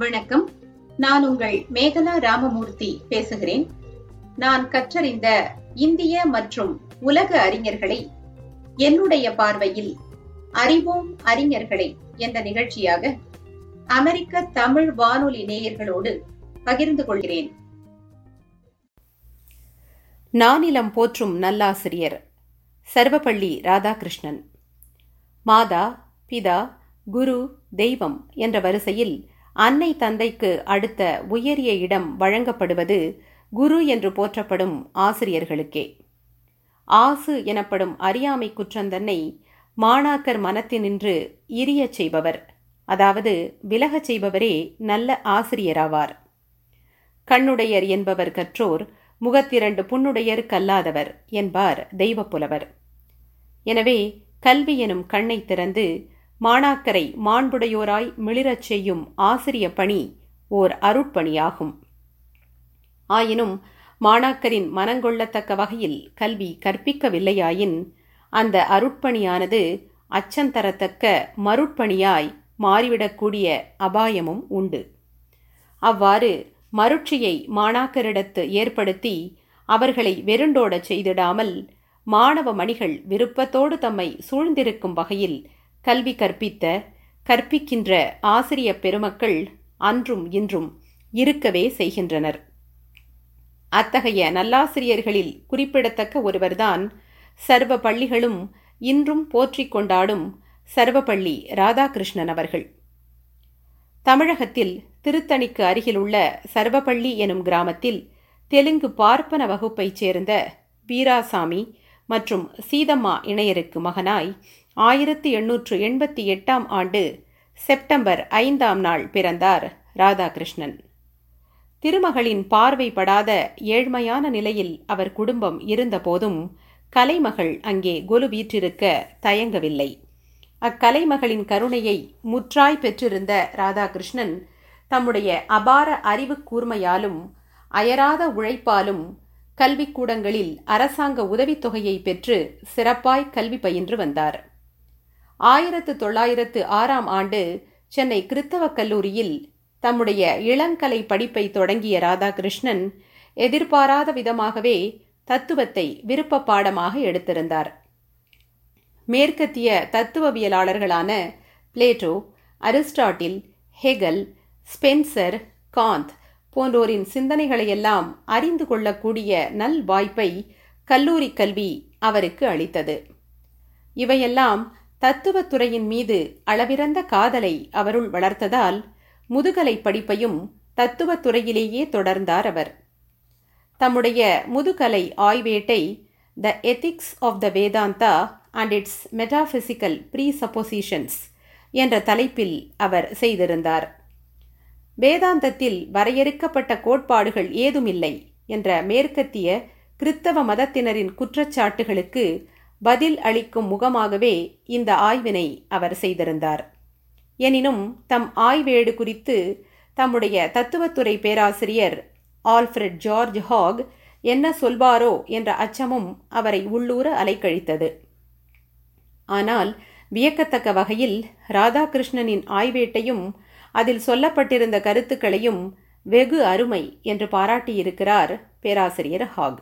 வணக்கம். நான் உங்கள் மேகலா ராமமூர்த்தி பேசுகிறேன். நான் கற்றறிந்த இந்திய மற்றும் உலக அறிஞர்களை என்னுடைய பார்வையில் அறிவோம் அறிஞர்களை என்ற நிகழ்ச்சியாக அமெரிக்க தமிழ் வானொலி நேயர்களோடு பகிர்ந்து கொள்கிறேன். நானிலம் போற்றும் நல்லாசிரியர் சர்வப்பள்ளி ராதாகிருஷ்ணன். மாதா பிதா குரு தெய்வம் என்ற வரிசையில் அன்னை தந்தைக்கு அடுத்த உயரிய இடம் வழங்கப்படுவது குரு என்று போற்றப்படும் ஆசிரியர்களுக்கே. ஆசு எனப்படும் அறியாமை குற்றந்தன்னை மாணாக்கர் மனத்தினின்று இரியச் செய்பவர். அதாவது விலகச் செய்பவரே நல்ல ஆசிரியராவார். கண்ணுடையர் என்பவர் கற்றோர் முகத்திரண்டு புண்ணுடையர் கல்லாதவர் என்பார் தெய்வப்புலவர் எனவே கல்வி எனும் கண்ணை திறந்து மாணாக்கரை மாண்புடையோராய் மிளிரச் செய்யும் ஆசிரிய பணி ஓர் அருட்பணியாகும். ஆயினும் மாணாக்கரின் மனங்கொள்ளத்தக்க வகையில் கல்வி கற்பிக்கவில்லையாயின் அந்த அருட்பணியானது அச்சந்தரத்தக்க மருட்பணியாய் மாறிவிடக்கூடிய அபாயமும் உண்டு. அவ்வாறு மருட்சியை மாணாக்கரிடத்து ஏற்படுத்தி அவர்களை வெருண்டோடச் செய்திடாமல் மாணவ மணிகள் விருப்பத்தோடு தம்மை சூழ்ந்திருக்கும் வகையில் கல்வி கற்பித்த கற்பிக்கின்ற ஆசிரிய பெருமக்கள் அன்றும் இன்றும் இருக்கவே செய்கின்றனர். அத்தகைய நல்லாசிரியர்களில் குறிப்பிடத்தக்க ஒருவர்தான் சர்வ பள்ளிகளும் இன்றும் போற்றிக் கொண்டாடும் சர்வப்பள்ளி ராதாகிருஷ்ணன் அவர்கள். தமிழகத்தில் திருத்தணிக்கு அருகிலுள்ள சர்வப்பள்ளி எனும் கிராமத்தில் தெலுங்கு பார்ப்பன வகுப்பைச் சேர்ந்த வீராசாமி மற்றும் சீதம்மா இணையருக்கு மகனாய் ஆயிரத்தி எண்ணூற்று எண்பத்தி எட்டாம் ஆண்டு செப்டம்பர் ஐந்தாம் நாள் பிறந்தார் ராதாகிருஷ்ணன். திருமகளின் பார்வைப்படாத ஏழ்மையான நிலையில் அவர் குடும்பம் இருந்தபோதும் கலைமகள் அங்கே கொலு வீற்றிருக்க தயங்கவில்லை. அக்கலைமகளின் கருணையை முற்றாய் பெற்றிருந்த ராதாகிருஷ்ணன் தம்முடைய அபார அறிவு கூர்மையாலும் அயராத உழைப்பாலும் கல்விக்கூடங்களில் அரசாங்க உதவித்தொகையை பெற்று சிறப்பாய் கல்வி பயின்று வந்தார். ஆயிரத்து தொள்ளாயிரத்து ஆறாம் ஆண்டு சென்னை கிறித்தவ கல்லூரியில் தம்முடைய இளங்கலை படிப்பை தொடங்கிய ராதாகிருஷ்ணன் எதிர்பாராத விதமாகவே தத்துவத்தை விருப்ப பாடமாக எடுத்திருந்தார். மேற்கத்திய தத்துவவியலாளர்களான Plato Aristotle Hegel Spencer Kant போன்றோரின் சிந்தனைகளையெல்லாம் அறிந்து கொள்ளக்கூடிய நல் வாய்ப்பை கல்லூரி கல்வி அவருக்கு அளித்தது. இவையெல்லாம் தத்துவத்துறையின் மீது அளவிறந்த காதலை அவருள் வளர்த்ததால் முதுகலை படிப்பையும் தத்துவத்துறையிலேயே தொடர்ந்தார் அவர். தம்முடைய முதுகலை ஆய்வேட்டை the ethics of the Vedanta and its metaphysical presuppositions என்ற தலைப்பில் அவர் செய்திருந்தார். வேதாந்தத்தில் வரையறுக்கப்பட்ட கோட்பாடுகள் ஏதுமில்லை என்ற மேற்கத்திய கிறித்தவ மதத்தினரின் குற்றச்சாட்டுகளுக்கு பதில் அளிக்கும் முகமாகவே இந்த ஆய்வினை அவர் செய்திருந்தார். எனினும் தம் ஆய்வேடு குறித்து தம்முடைய தத்துவத்துறை பேராசிரியர் ஆல்ஃபிரட் ஜார்ஜ் ஹாக் என்ன சொல்வாரோ என்ற அச்சமும் அவரை உள்ளூர அலைக்கழித்தது. ஆனால் வியக்கத்தக்க வகையில் ராதாகிருஷ்ணனின் ஆய்வேட்டையும் அதில் சொல்லப்பட்டிருந்த கருத்துக்களையும் வெகு அருமை என்று பாராட்டியிருக்கிறார் பேராசிரியர் ஹாக்.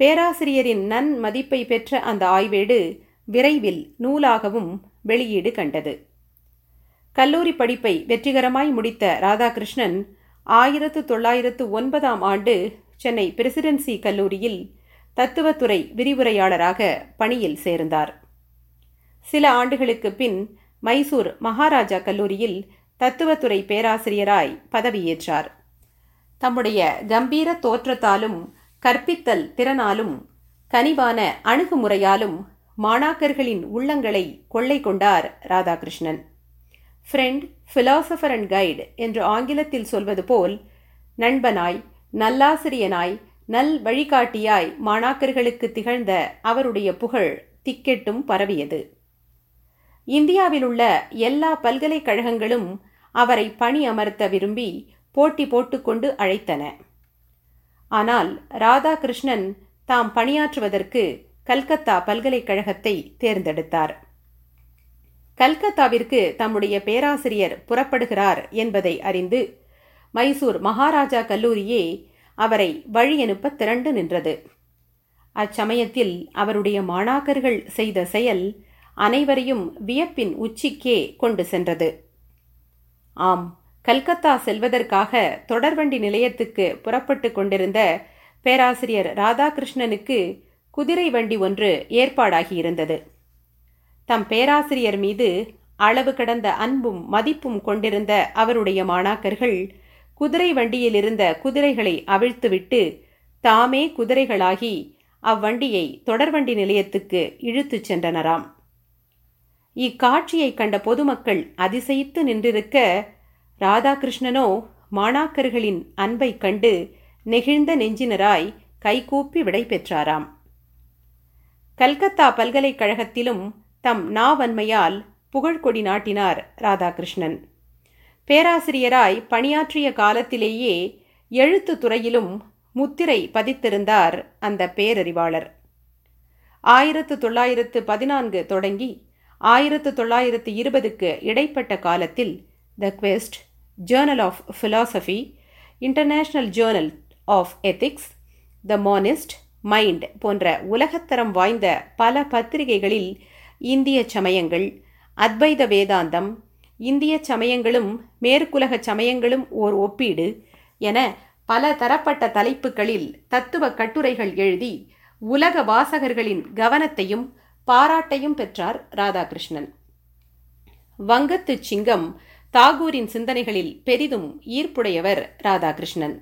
பேராசிரியரின் நன் மதிப்பை பெற்ற அந்த ஆய்வேடு விரைவில் நூலாகவும் வெளியீடு கண்டது. கல்லூரி படிப்பை வெற்றிகரமாய் முடித்த ராதாகிருஷ்ணன் ஆயிரத்து தொள்ளாயிரத்து ஒன்பதாம் ஆண்டு சென்னை பிரசிடென்சி கல்லூரியில் தத்துவத்துறை விரிவுரையாளராக பணியில் சேர்ந்தார். சில ஆண்டுகளுக்கு பின் மைசூர் மகாராஜா கல்லூரியில் தத்துவத்துறை பேராசிரியராய் பதவியேற்றார். தம்முடைய கம்பீர தோற்றத்தாலும் கற்பித்தல் திறனாலும் கனிவான அணுகுமுறையாலும் மாணாக்கர்களின் உள்ளங்களை கொள்ளை கொண்டார் Radhakrishnan. Friend philosopher and guide என்று ஆங்கிலத்தில் சொல்வது போல் நண்பனாய் நல்லாசிரியனாய் நல் வழிகாட்டியாய் மாணாக்கர்களுக்கு திகழ்ந்த அவருடைய புகழ் திக்கெட்டும் பரவியது. இந்தியாவில் உள்ள எல்லா பல்கலைக்கழகங்களும் அவரை பணி அமர்த்த விரும்பி போட்டி போட்டுக்கொண்டு அழைத்தன. ஆனால் ராதாகிருஷ்ணன் தாம் பணியாற்றுவதற்கு கல்கத்தா பல்கலைக்கழகத்தை தேர்ந்தெடுத்தார். கல்கத்தாவிற்கு தம்முடைய பேராசிரியர் புறப்படுகிறார் என்பதை அறிந்து மைசூர் மகாராஜா கல்லூரியே அவரை வழியனுப்ப திரண்டு நின்றது. அச்சமயத்தில் அவருடைய மாணாக்கர்கள் செய்த செயல் அனைவரையும் வியப்பின் உச்சிக்கே கொண்டு சென்றது. ஆம் கல்கத்தா செல்வதற்காக தொடர்வண்டி நிலையத்துக்கு புறப்பட்டு கொண்டிருந்த பேராசிரியர் ராதாகிருஷ்ணனுக்கு குதிரை வண்டி ஒன்று ஏற்பாடாகியிருந்தது தம் பேராசிரியர் மீது அளவு கடந்த அன்பும் மதிப்பும் கொண்டிருந்த அவருடைய மாணாக்கர்கள் குதிரை வண்டியில் இருந்த குதிரைகளை அவிழ்த்துவிட்டு தாமே குதிரைகளாகி அவ்வண்டியை தொடர்வண்டி நிலையத்துக்கு இழுத்துச் சென்றனராம். இக்காட்சியைக் கண்ட பொதுமக்கள் அதிசயித்து நின்றிருக்க ராதாகிருஷ்ணனோ மாணாக்கர்களின் அன்பைக் கண்டு நெகிழ்ந்த நெஞ்சினராய் கைகூப்பி விடை பெற்றாராம். கல்கத்தா பல்கலைக்கழகத்திலும் தம் நாவன்மையால் புகழ்கொடி நாட்டினார் ராதாகிருஷ்ணன். பேராசிரியராய் பணியாற்றிய காலத்திலேயே எழுத்து துறையிலும் முத்திரை பதித்திருந்தார் அந்த பேரறிவாளர். ஆயிரத்து தொள்ளாயிரத்து பதினான்கு தொடங்கி ஆயிரத்து தொள்ளாயிரத்து இருபதுக்கு இடைப்பட்ட காலத்தில் the Quest journal of philosophy international journal of ethics the Monist mind போன்ற உலகத்தரம் வாய்ந்த பல பத்திரிகைகளில் இந்திய சமயங்கள் அத்வைத வேதாந்தம் இந்திய சமயங்களும் மேற்குலக சமயங்களும் ஓர் ஒப்பீடு என பல தரப்பட்ட தலைப்புகளில் தத்துவ கட்டுரைகள் எழுதி உலக வாசகர்களின் கவனத்தையும் பாராட்டையும் பெற்றார் ராதாகிருஷ்ணன். வங்கத்து சிங்கம் தாகூரின் சிந்தனைகளில் பெரிதும் ஈர்ப்புடையவர் ராதாகிருஷ்ணன்.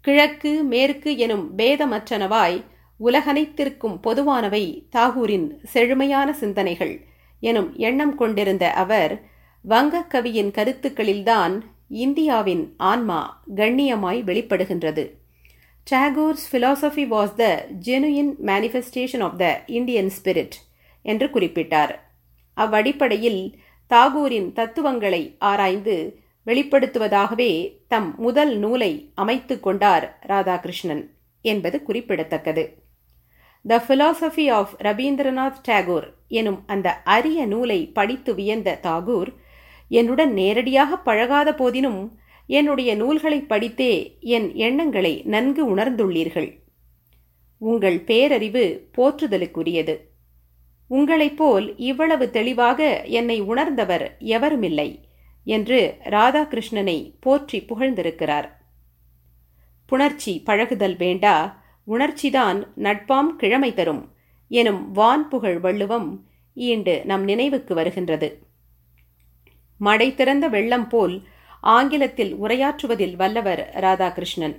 கிழக்கு மேற்கு எனும் பேதமற்றனவாய் உலகனைத்திற்கும் பொதுவானவை தாகூரின் செழுமையான சிந்தனைகள் எனும் எண்ணம் கொண்டிருந்த அவர் வங்கக்கவியின் கருத்துக்களில்தான் இந்தியாவின் ஆன்மா கண்ணியமாய் வெளிப்படுகின்றது. Tagore's philosophy was the genuine manifestation of the Indian spirit என்று குறிப்பிட்டார். அவ்வடிப்படையில் தாகூரின் தத்துவங்களை ஆராய்ந்து வெளிப்படுத்துவதாகவே தம் முதல் நூலை அமைத்து கொண்டார் ராதாகிருஷ்ணன் என்பது குறிப்பிடத்தக்கது. The philosophy of Rabindranath Tagore எனும் அந்த அரிய நூலை படித்து வியந்த தாகூர் என்னுடன் நேரடியாக பழகாத போதினும் என்னுடைய நூல்களை படித்தே என் எண்ணங்களை நன்கு உணர்ந்துள்ளீர்கள். உங்கள் பேரறிவு போற்றுதலுக்குரியது. உங்களைப் போல் இவ்வளவு தெளிவாக என்னை உணர்ந்தவர் எவருமில்லை என்று ராதாகிருஷ்ணனை போற்றி புகழ்ந்திருக்கிறார். புணர்ச்சி பழகுதல் வேண்டா உணர்ச்சிதான் நட்பாம் கிழமை தரும் எனும் வான் புகழ் வள்ளுவம் ஈண்டு நம் நினைவுக்கு வருகின்றது. மடை திறந்த வெள்ளம் போல் ஆங்கிலத்தில் உரையாற்றுவதில் வல்லவர் ராதாகிருஷ்ணன்.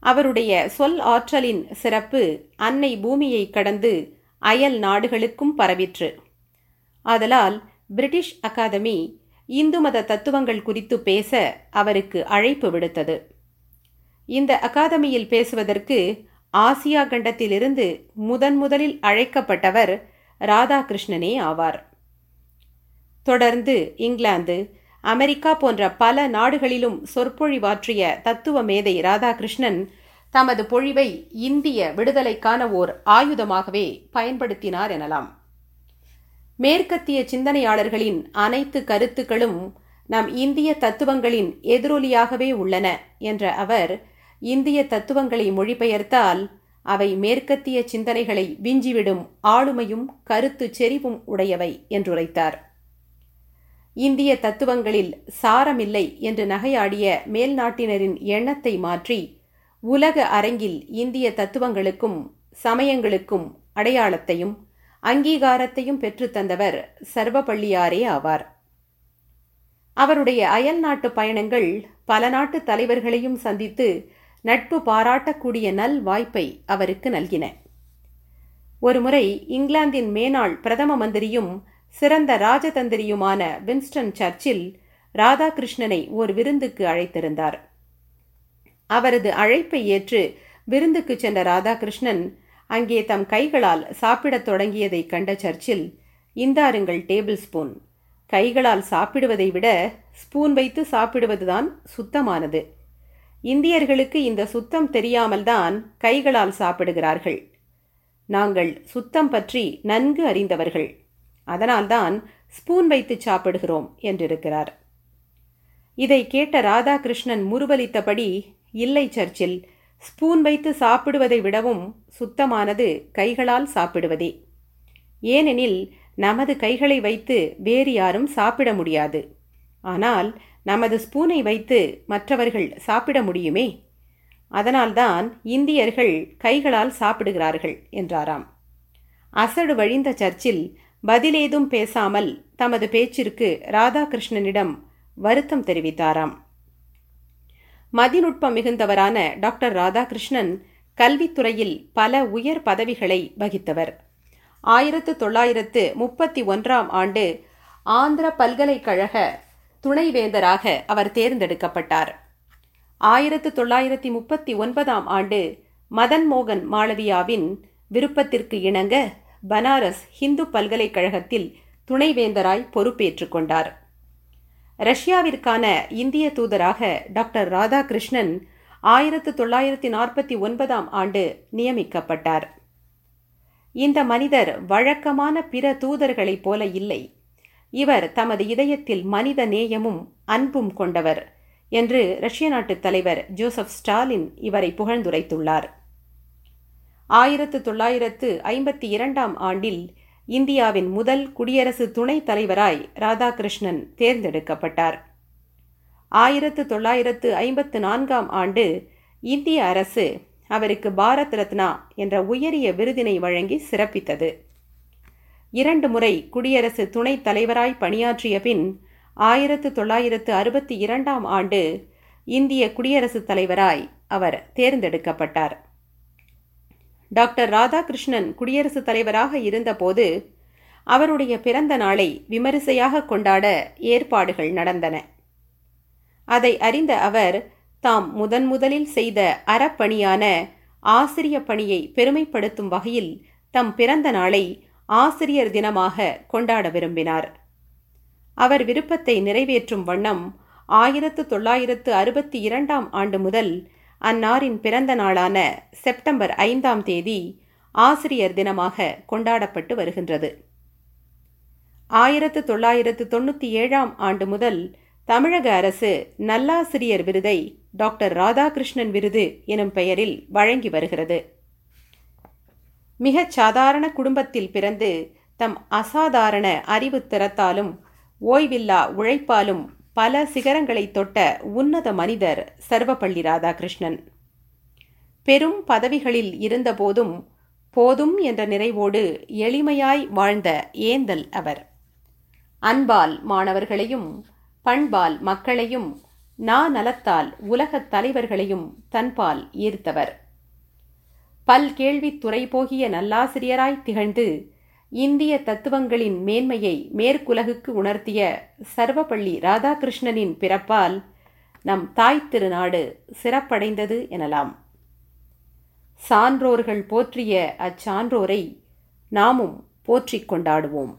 அவருடைய சொல் ஆற்றலின் சிறப்பு அன்னை பூமியை கடந்து அயல் நாடுகளுக்கும் பரவிற்று. ஆதலால் பிரிட்டிஷ் அகாதமி இந்து மத தத்துவங்கள் குறித்து பேச அவருக்கு அழைப்பு விடுத்தது. இந்த அகாதமியில் பேசுவதற்கு ஆசியா கண்டத்திலிருந்து முதன் முதலில் அழைக்கப்பட்டவர் ராதாகிருஷ்ணனே ஆவார். தொடர்ந்து இங்கிலாந்து அமெரிக்கா போன்ற பல நாடுகளிலும் சொற்பொழிவாற்றிய தத்துவ மேதை ராதாகிருஷ்ணன் தமது பொழிவை இந்திய விடுதலைக்கான ஓர் ஆயுதமாகவே பயன்படுத்தினார் எனலாம். மேற்கத்திய சிந்தனையாளர்களின் அனைத்து கருத்துக்களும் நம் இந்திய தத்துவங்களின் எதிரொலியாகவே உள்ளன என்ற அவர் இந்திய தத்துவங்களை மொழிபெயர்த்தால் அவை மேற்கத்திய சிந்தனைகளை விஞ்சிவிடும் ஆளுமையும் கருத்து செறிவும் உடையவை என்றுரைத்தார். இந்திய தத்துவங்களில் சாரமில்லை என்று நகையாடிய மேல்நாட்டினரின் எண்ணத்தை மாற்றி உலக அரங்கில் இந்திய தத்துவங்களுக்கும் சமயங்களுக்கும் அடையாளத்தையும் அங்கீகாரத்தையும் பெற்றுத்தந்தவர் சர்வபள்ளியாரே ஆவார். அவருடைய அயல் நாட்டு பயணங்கள் பல நாட்டு தலைவர்களையும் சந்தித்து நட்பு பாராட்டக்கூடிய நல் வாய்ப்பை அவருக்கு நல்கின. ஒருமுறை இங்கிலாந்தின் மேனாள் பிரதம மந்திரியும் சிறந்த ராஜதந்திரியுமான வின்ஸ்டன் சர்ச்சில் ராதாகிருஷ்ணனை ஒரு விருந்துக்கு அழைத்திருந்தார். அவரது அழைப்பை ஏற்று விருந்துக்கு சென்ற ராதாகிருஷ்ணன் அங்கே தம் கைகளால் சாப்பிடத் தொடங்கியதைக் கண்ட சர்ச்சில் இந்தாருங்கள் டேபிள் ஸ்பூன். கைகளால் சாப்பிடுவதை விட ஸ்பூன் வைத்து சாப்பிடுவதுதான் சுத்தமானது. இந்தியர்களுக்கு இந்த சுத்தம் தெரியாமல்தான் கைகளால் சாப்பிடுகிறார்கள். நாங்கள் சுத்தம் பற்றி நன்கு அறிந்தவர்கள். அதனால்தான் ஸ்பூன் வைத்து சாப்பிடுகிறோம் என்றிருக்கிறார். இதை கேட்ட ராதாகிருஷ்ணன் முருவலித்தபடி இல்லை சர்ச்சில். ஸ்பூன் வைத்து சாப்பிடுவதை விடவும் சுத்தமானது கைகளால் சாப்பிடுவதே. ஏனெனில் நமது கைகளை வைத்து வேறு யாரும் சாப்பிட முடியாது. ஆனால் நமது ஸ்பூனை வைத்து மற்றவர்கள் சாப்பிட முடியுமே? அதனால்தான் இந்தியர்கள் கைகளால் சாப்பிடுகிறார்கள் என்றாராம். அசடு வழிந்த சர்ச்சில் பதிலேதும் பேசாமல் தமது பேச்சிற்கு ராதாகிருஷ்ணனிடம் வருத்தம் தெரிவித்தாராம். மதிநுட்பம் மிகுந்தவரான டாக்டர் ராதாகிருஷ்ணன் கல்வித்துறையில் பல உயர் பதவிகளை வகித்தவர். ஆயிரத்து தொள்ளாயிரத்து முப்பத்தி ஒன்றாம் ஆண்டு ஆந்திர பல்கலைக்கழக துணைவேந்தராக அவர் தேர்ந்தெடுக்கப்பட்டார். ஆயிரத்து தொள்ளாயிரத்தி முப்பத்தி ஒன்பதாம் ஆண்டு மதன் மோகன் மாளவியாவின் விருப்பத்திற்கு இணங்க பனாரஸ் ஹிந்து பல்கலைக்கழகத்தில் துணைவேந்தராய் பொறுப்பேற்றுக் கொண்டார். ரஷ்யாவிற்கான இந்திய தூதராக டாக்டர் ராதாகிருஷ்ணன் ஆயிரத்து தொள்ளாயிரத்தி நாற்பத்தி ஒன்பதாம் ஆண்டு நியமிக்கப்பட்டார். இந்த மனிதர் வழக்கமான பிற தூதர்களைப் போல இல்லை. இவர் தமது இதயத்தில் மனித நேயமும் அன்பும் கொண்டவர் என்று ரஷ்ய நாட்டு தலைவர் ஜோசப் ஸ்டாலின் இவரை புகழ்ந்துரைத்துள்ளார். ஆயிரத்து தொள்ளாயிரத்து ஐம்பத்தி இரண்டாம் ஆண்டில் இந்தியாவின் முதல் குடியரசு துணைத் தலைவராய் ராதாகிருஷ்ணன் தேர்ந்தெடுக்கப்பட்டார். ஆயிரத்து தொள்ளாயிரத்து ஐம்பத்து நான்காம் ஆண்டு இந்திய அரசு அவருக்கு பாரத் ரத்னா என்ற உயரிய விருதினை வழங்கி சிறப்பித்தது. இரண்டு முறை குடியரசு துணைத் தலைவராய் பணியாற்றிய பின் ஆயிரத்து தொள்ளாயிரத்து அறுபத்தி இரண்டாம் ஆண்டு இந்திய குடியரசுத் தலைவராய் அவர் தேர்ந்தெடுக்கப்பட்டார். டாக்டர் ராதாகிருஷ்ணன் குடியரசுத் தலைவராக இருந்தபோது அவருடைய பிறந்த நாளை விமரிசையாக கொண்டாட ஏற்பாடுகள் நடந்தன. அதை அறிந்த அவர் தாம் முதன் முதலில் செய்த அறப்பணியான ஆசிரிய பணியை பெருமைப்படுத்தும் வகையில் தம் பிறந்த நாளை ஆசிரியர் தினமாக கொண்டாட விரும்பினார். அவர் விருப்பத்தை நிறைவேற்றும் வண்ணம் ஆயிரத்து தொள்ளாயிரத்து அறுபத்தி இரண்டாம் ஆண்டு முதல் அன்னாரின் பிறந்த நாளான செப்டம்பர் ஐந்தாம் தேதி ஆசிரியர் தினமாக கொண்டாடப்பட்டு வருகின்றது. ஆயிரத்து தொள்ளாயிரத்து தொண்ணூற்றி ஏழாம் ஆண்டு முதல் தமிழக அரசு நல்லாசிரியர் விருதை டாக்டர் ராதாகிருஷ்ணன் விருது எனும் பெயரில் வழங்கி வருகிறது. மிகச் சாதாரண குடும்பத்தில் பிறந்து தம் அசாதாரண அறிவு திறத்தாலும் ஓய்வில்லா உழைப்பாலும் பல சிகரங்களை தொட்ட உன்னத மனிதர் சர்வப்பள்ளி ராதாகிருஷ்ணன். பெரும் பதவிகளில் இருந்தபோதும் போதும் என்ற நிறைவோடு எளிமையாய் வாழ்ந்த ஏந்தல் அவர். அன்பால் மாணவர்களையும் பண்பால் மக்களையும் நா நலத்தால் உலகத் தலைவர்களையும் தன்பால் ஈர்த்தவர். பல் கேள்வித் துறை போகிய நல்லாசிரியராய் திகழ்ந்து இந்திய தத்துவங்களின் மேன்மையை மேற்குலகுக்கு உணர்த்திய சர்வப்பள்ளி ராதாகிருஷ்ணனின் பிறப்பால் நம் தாய் திருநாடு சிறப்படைந்தது எனலாம். சான்றோர்கள் போற்றிய அச்சான்றோரை நாமும் போற்றிக் கொண்டாடுவோம்.